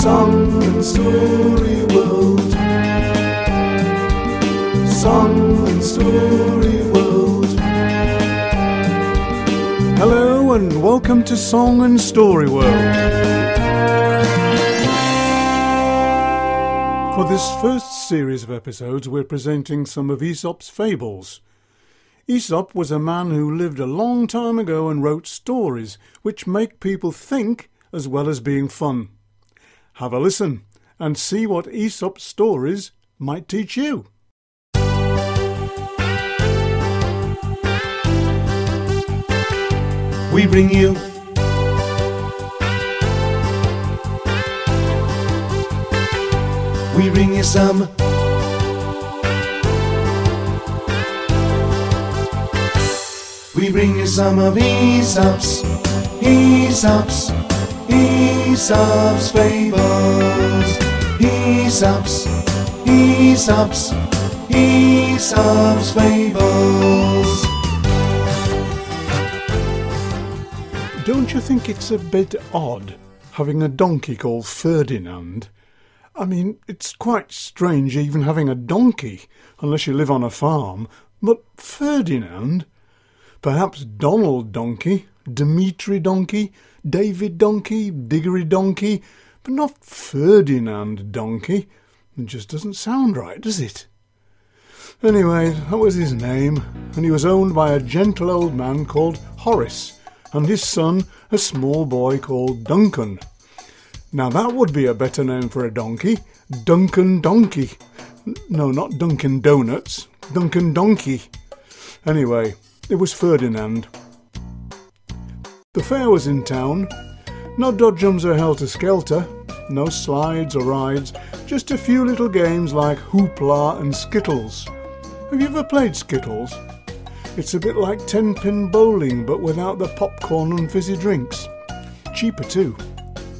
Song and Story World. Song and Story World. Hello and welcome to Song and Story World. For this first series of episodes, we're presenting some of Aesop's fables. Aesop was a man who lived a long time ago and wrote stories which make people think as well as being fun. Have a listen and see what Aesop's stories might teach you. We bring you We bring you some We bring you some of Aesop's Aesop's Aesop's fables Aesop's Aesop's Aesop's fables Don't you think it's a bit odd having a donkey called Ferdinand? I mean, it's quite strange even having a donkey, unless you live on a farm. But Ferdinand? Perhaps Donald Donkey, Dimitri Donkey, David Donkey, Diggory Donkey, but not Ferdinand Donkey. It just doesn't sound right, does it? Anyway, that was his name, and he was owned by a gentle old man called Horace, and his son, a small boy called Duncan. Now that would be a better name for a donkey. Duncan Donkey. No, not Dunkin' Donuts. Duncan Donkey. Anyway, it was Ferdinand. The fair was in town. No dodgems or helter skelter. No slides or rides. Just a few little games like hoopla and skittles. Have you ever played skittles? It's a bit like ten pin bowling, but without the popcorn and fizzy drinks. Cheaper too.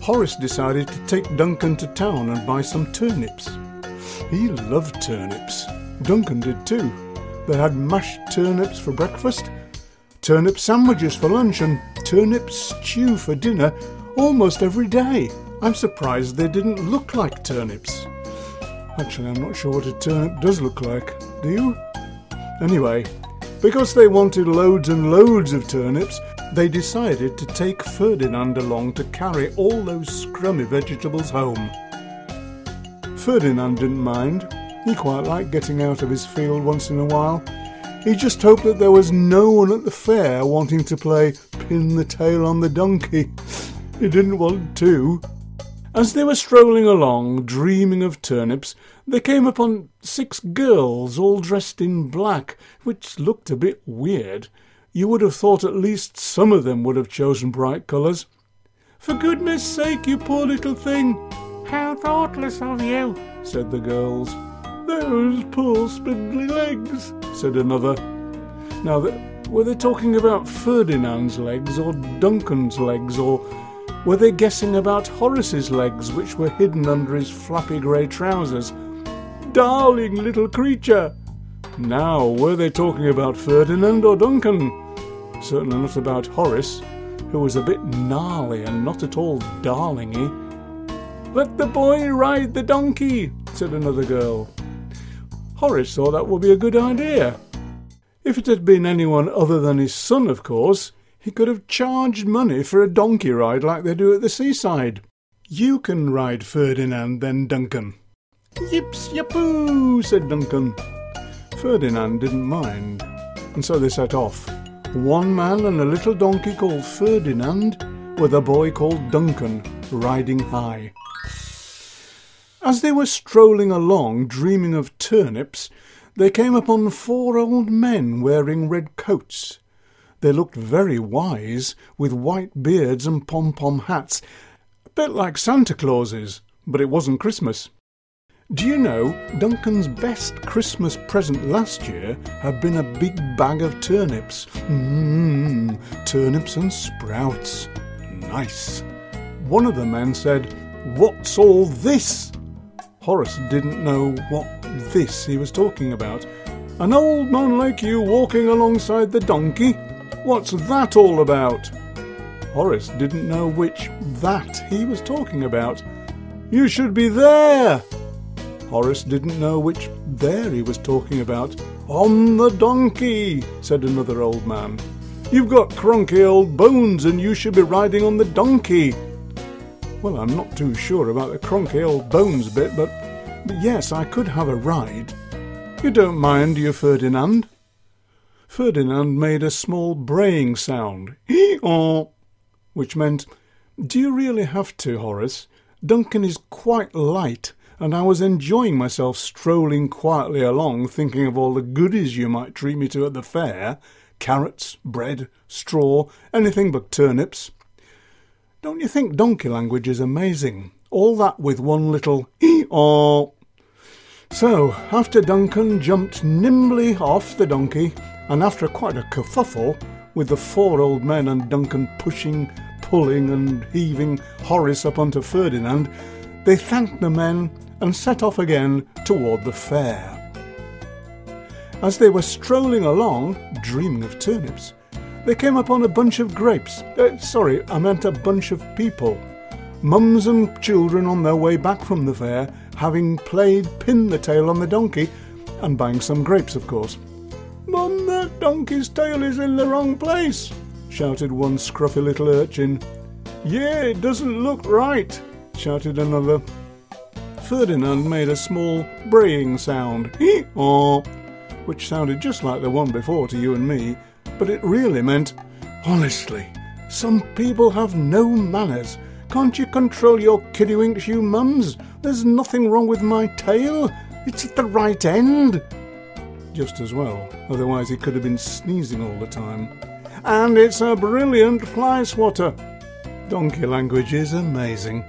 Horace decided to take Duncan to town and buy some turnips. He loved turnips. Duncan did too. They had mashed turnips for breakfast, turnip sandwiches for lunch, and turnip stew for dinner almost every day. I'm surprised they didn't look like turnips. Actually, I'm not sure what a turnip does look like. Do you? Anyway, because they wanted loads and loads of turnips, they decided to take Ferdinand along to carry all those scrummy vegetables home. Ferdinand didn't mind. He quite liked getting out of his field once in a while. He just hoped that there was no one at the fair wanting to play pin the tail on the donkey. He didn't want to. As they were strolling along, dreaming of turnips, they came upon six girls all dressed in black, which looked a bit weird. You would have thought at least some of them would have chosen bright colours. For goodness sake, you poor little thing! How thoughtless of you, said the girls. Those poor spindly legs, said another. Now, were they talking about Ferdinand's legs or Duncan's legs, or were they guessing about Horace's legs, which were hidden under his flappy grey trousers? Darling little creature! Now, were they talking about Ferdinand or Duncan? Certainly not about Horace, who was a bit gnarly and not at all darlingy. Let the boy ride the donkey, said another girl. Horace thought that would be a good idea. If it had been anyone other than his son, of course, he could have charged money for a donkey ride like they do at the seaside. You can ride Ferdinand, then, Duncan. Yips yapoo, said Duncan. Ferdinand didn't mind, and so they set off. One man and a little donkey called Ferdinand, with a boy called Duncan riding high. As they were strolling along, dreaming of turnips, they came upon four old men wearing red coats. They looked very wise, with white beards and pom-pom hats, a bit like Santa Clauses, but it wasn't Christmas. Do you know Duncan's best Christmas present last year had been a big bag of turnips? Mmm, turnips and sprouts. Nice. One of the men said, What's all this? Horace didn't know what this he was talking about. An old man like you walking alongside the donkey? What's that all about? Horace didn't know which that he was talking about. You should be there. Horace didn't know which there he was talking about. On the donkey, said another old man. You've got cronky old bones and you should be riding on the donkey. Well, I'm not too sure about the cronky old bones bit, but yes, I could have a ride. You don't mind, you, Ferdinand? Ferdinand made a small braying sound, ee-aw, oh. which meant, Do you really have to, Horace? Duncan is quite light, and I was enjoying myself strolling quietly along, thinking of all the goodies you might treat me to at the fair carrots, bread, straw, anything but turnips. Don't you think donkey language is amazing? All that with one little ee-aw. Oh. So, after Duncan jumped nimbly off the donkey, and after quite a kerfuffle, with the four old men and Duncan pushing, pulling, and heaving Horace up onto Ferdinand, they thanked the men and set off again toward the fair. As they were strolling along, dreaming of turnips, they came upon a bunch of grapes. Uh, sorry, I meant a bunch of people. Mums and children on their way back from the fair, having played pin the tail on the donkey, and buying some grapes, of course. Mum, that donkey's tail is in the wrong place, shouted one scruffy little urchin. Yeah, it doesn't look right, shouted another. Ferdinand made a small braying sound, Hee-haw, which sounded just like the one before to you and me, but it really meant, honestly, some people have no manners. Can't you control your kiddywinks, you mums? There's nothing wrong with my tail. It's at the right end. Just as well, otherwise he could have been sneezing all the time. And it's a brilliant fly swatter. Donkey language is amazing.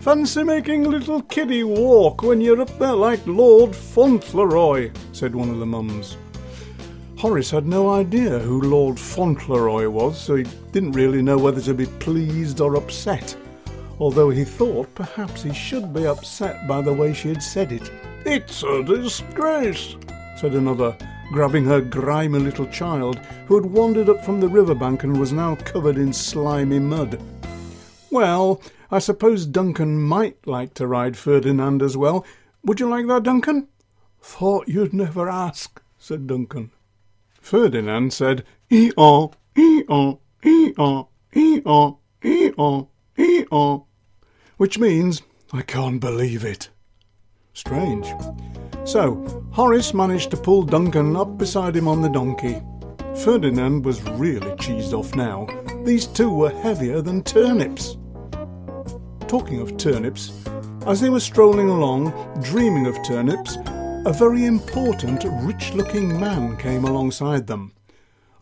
Fancy making little kiddie walk when you're up there like Lord Fauntleroy, said one of the mums. Horace had no idea who Lord Fauntleroy was, so he didn't really know whether to be pleased or upset, although he thought perhaps he should be upset by the way she had said it. It's a disgrace, said another, grabbing her grimy little child, who had wandered up from the riverbank and was now covered in slimy mud. Well, I suppose Duncan might like to ride Ferdinand as well. Would you like that, Duncan? Thought you'd never ask, said Duncan. Ferdinand said, E-aw, ee-aw, ee-aw, ee-aw, ee-aw, ee-aw, which means, I can't believe it. Strange. So, Horace managed to pull Duncan up beside him on the donkey. Ferdinand was really cheesed off now. These two were heavier than turnips. Talking of turnips, as they were strolling along, dreaming of turnips, a very important, rich looking man came alongside them.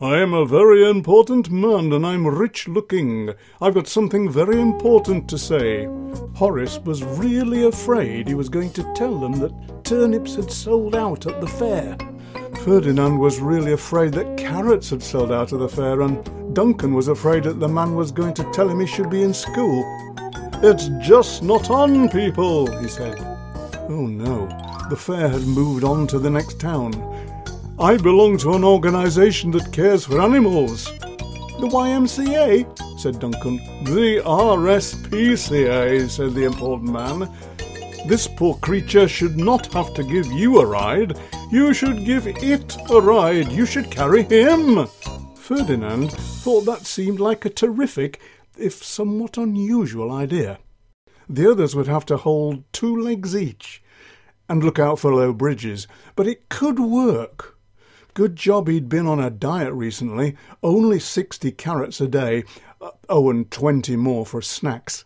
I am a very important man and I'm rich looking. I've got something very important to say. Horace was really afraid he was going to tell them that turnips had sold out at the fair. Ferdinand was really afraid that carrots had sold out at the fair, and Duncan was afraid that the man was going to tell him he should be in school. It's just not on, people, he said. Oh no, the fair had moved on to the next town. I belong to an organisation that cares for animals. The YMCA, said Duncan. The RSPCA, said the important man. This poor creature should not have to give you a ride. You should give it a ride. You should carry him. Ferdinand thought that seemed like a terrific if somewhat unusual idea. The others would have to hold two legs each and look out for low bridges, but it could work. Good job he'd been on a diet recently, only 60 carrots a day, uh, oh, and 20 more for snacks.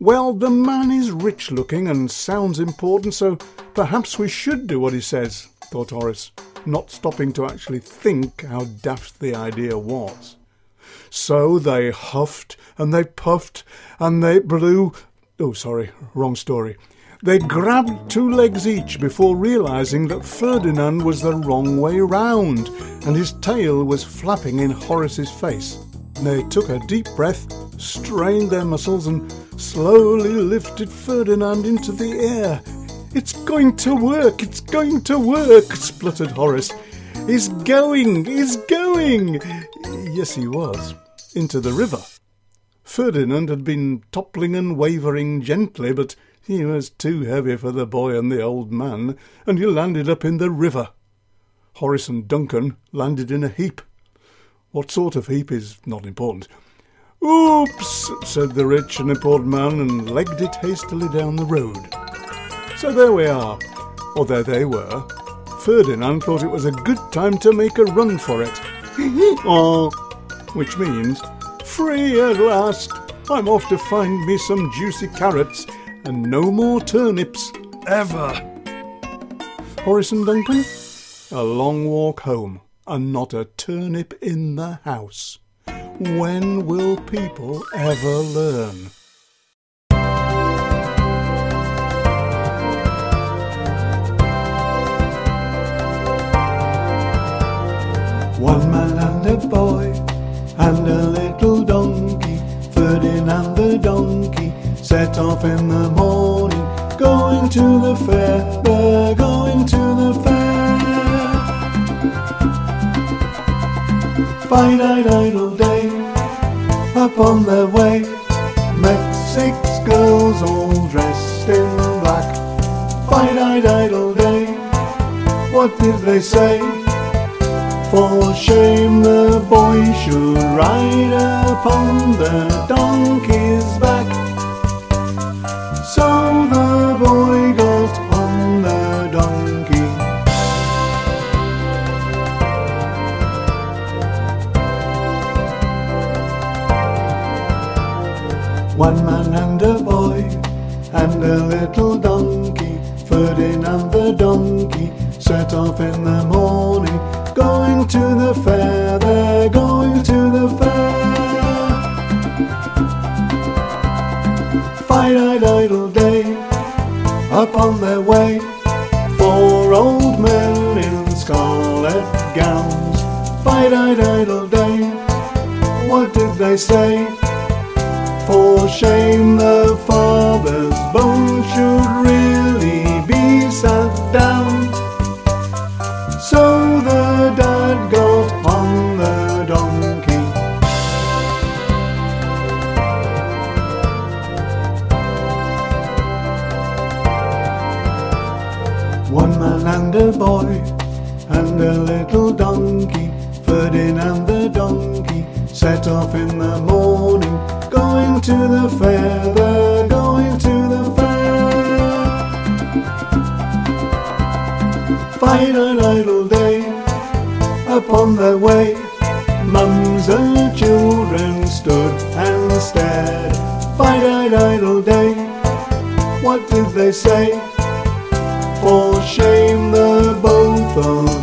Well, the man is rich looking and sounds important, so perhaps we should do what he says, thought Horace, not stopping to actually think how daft the idea was. So they huffed and they puffed and they blew. Oh, sorry, wrong story. They grabbed two legs each before realizing that Ferdinand was the wrong way round and his tail was flapping in Horace's face. They took a deep breath, strained their muscles, and slowly lifted Ferdinand into the air. It's going to work! It's going to work! spluttered Horace. He's going! He's going! Yes, he was. Into the river. Ferdinand had been toppling and wavering gently, but he was too heavy for the boy and the old man, and he landed up in the river. Horace and Duncan landed in a heap. What sort of heap is not important. Oops, said the rich and important man and legged it hastily down the road. So there we are, or there they were. Ferdinand thought it was a good time to make a run for it. oh, which means, free at last. I'm off to find me some juicy carrots and no more turnips, ever. Horace and Duncan, a long walk home and not a turnip in the house. When will people ever learn? Set off in the morning, going to the fair, they're going to the fair. Fine idle day, up on their way, met six girls all dressed in black. Fine idle day, what did they say? For shame the boy should ride upon the donkey's back. So the boy got on the donkey. One man and a boy and a little donkey, Ferdinand the donkey, set off in the morning, going to the fair, they're going to the fair. Fine idle day, up on their way, four old men in scarlet gowns. Fine idle day, what did they say? For shame the father's bones should little donkey, Ferdinand the donkey, set off in the morning, going to the fair, they're going to the fair. Fine an idle day, upon their way, mums and children stood and stared. Fine an idle day, what did they say? For shame the both of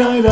Fine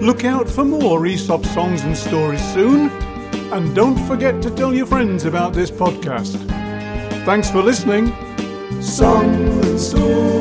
Look out for more Aesop songs and stories soon, and don't forget to tell your friends about this podcast. Thanks for listening. Song and story.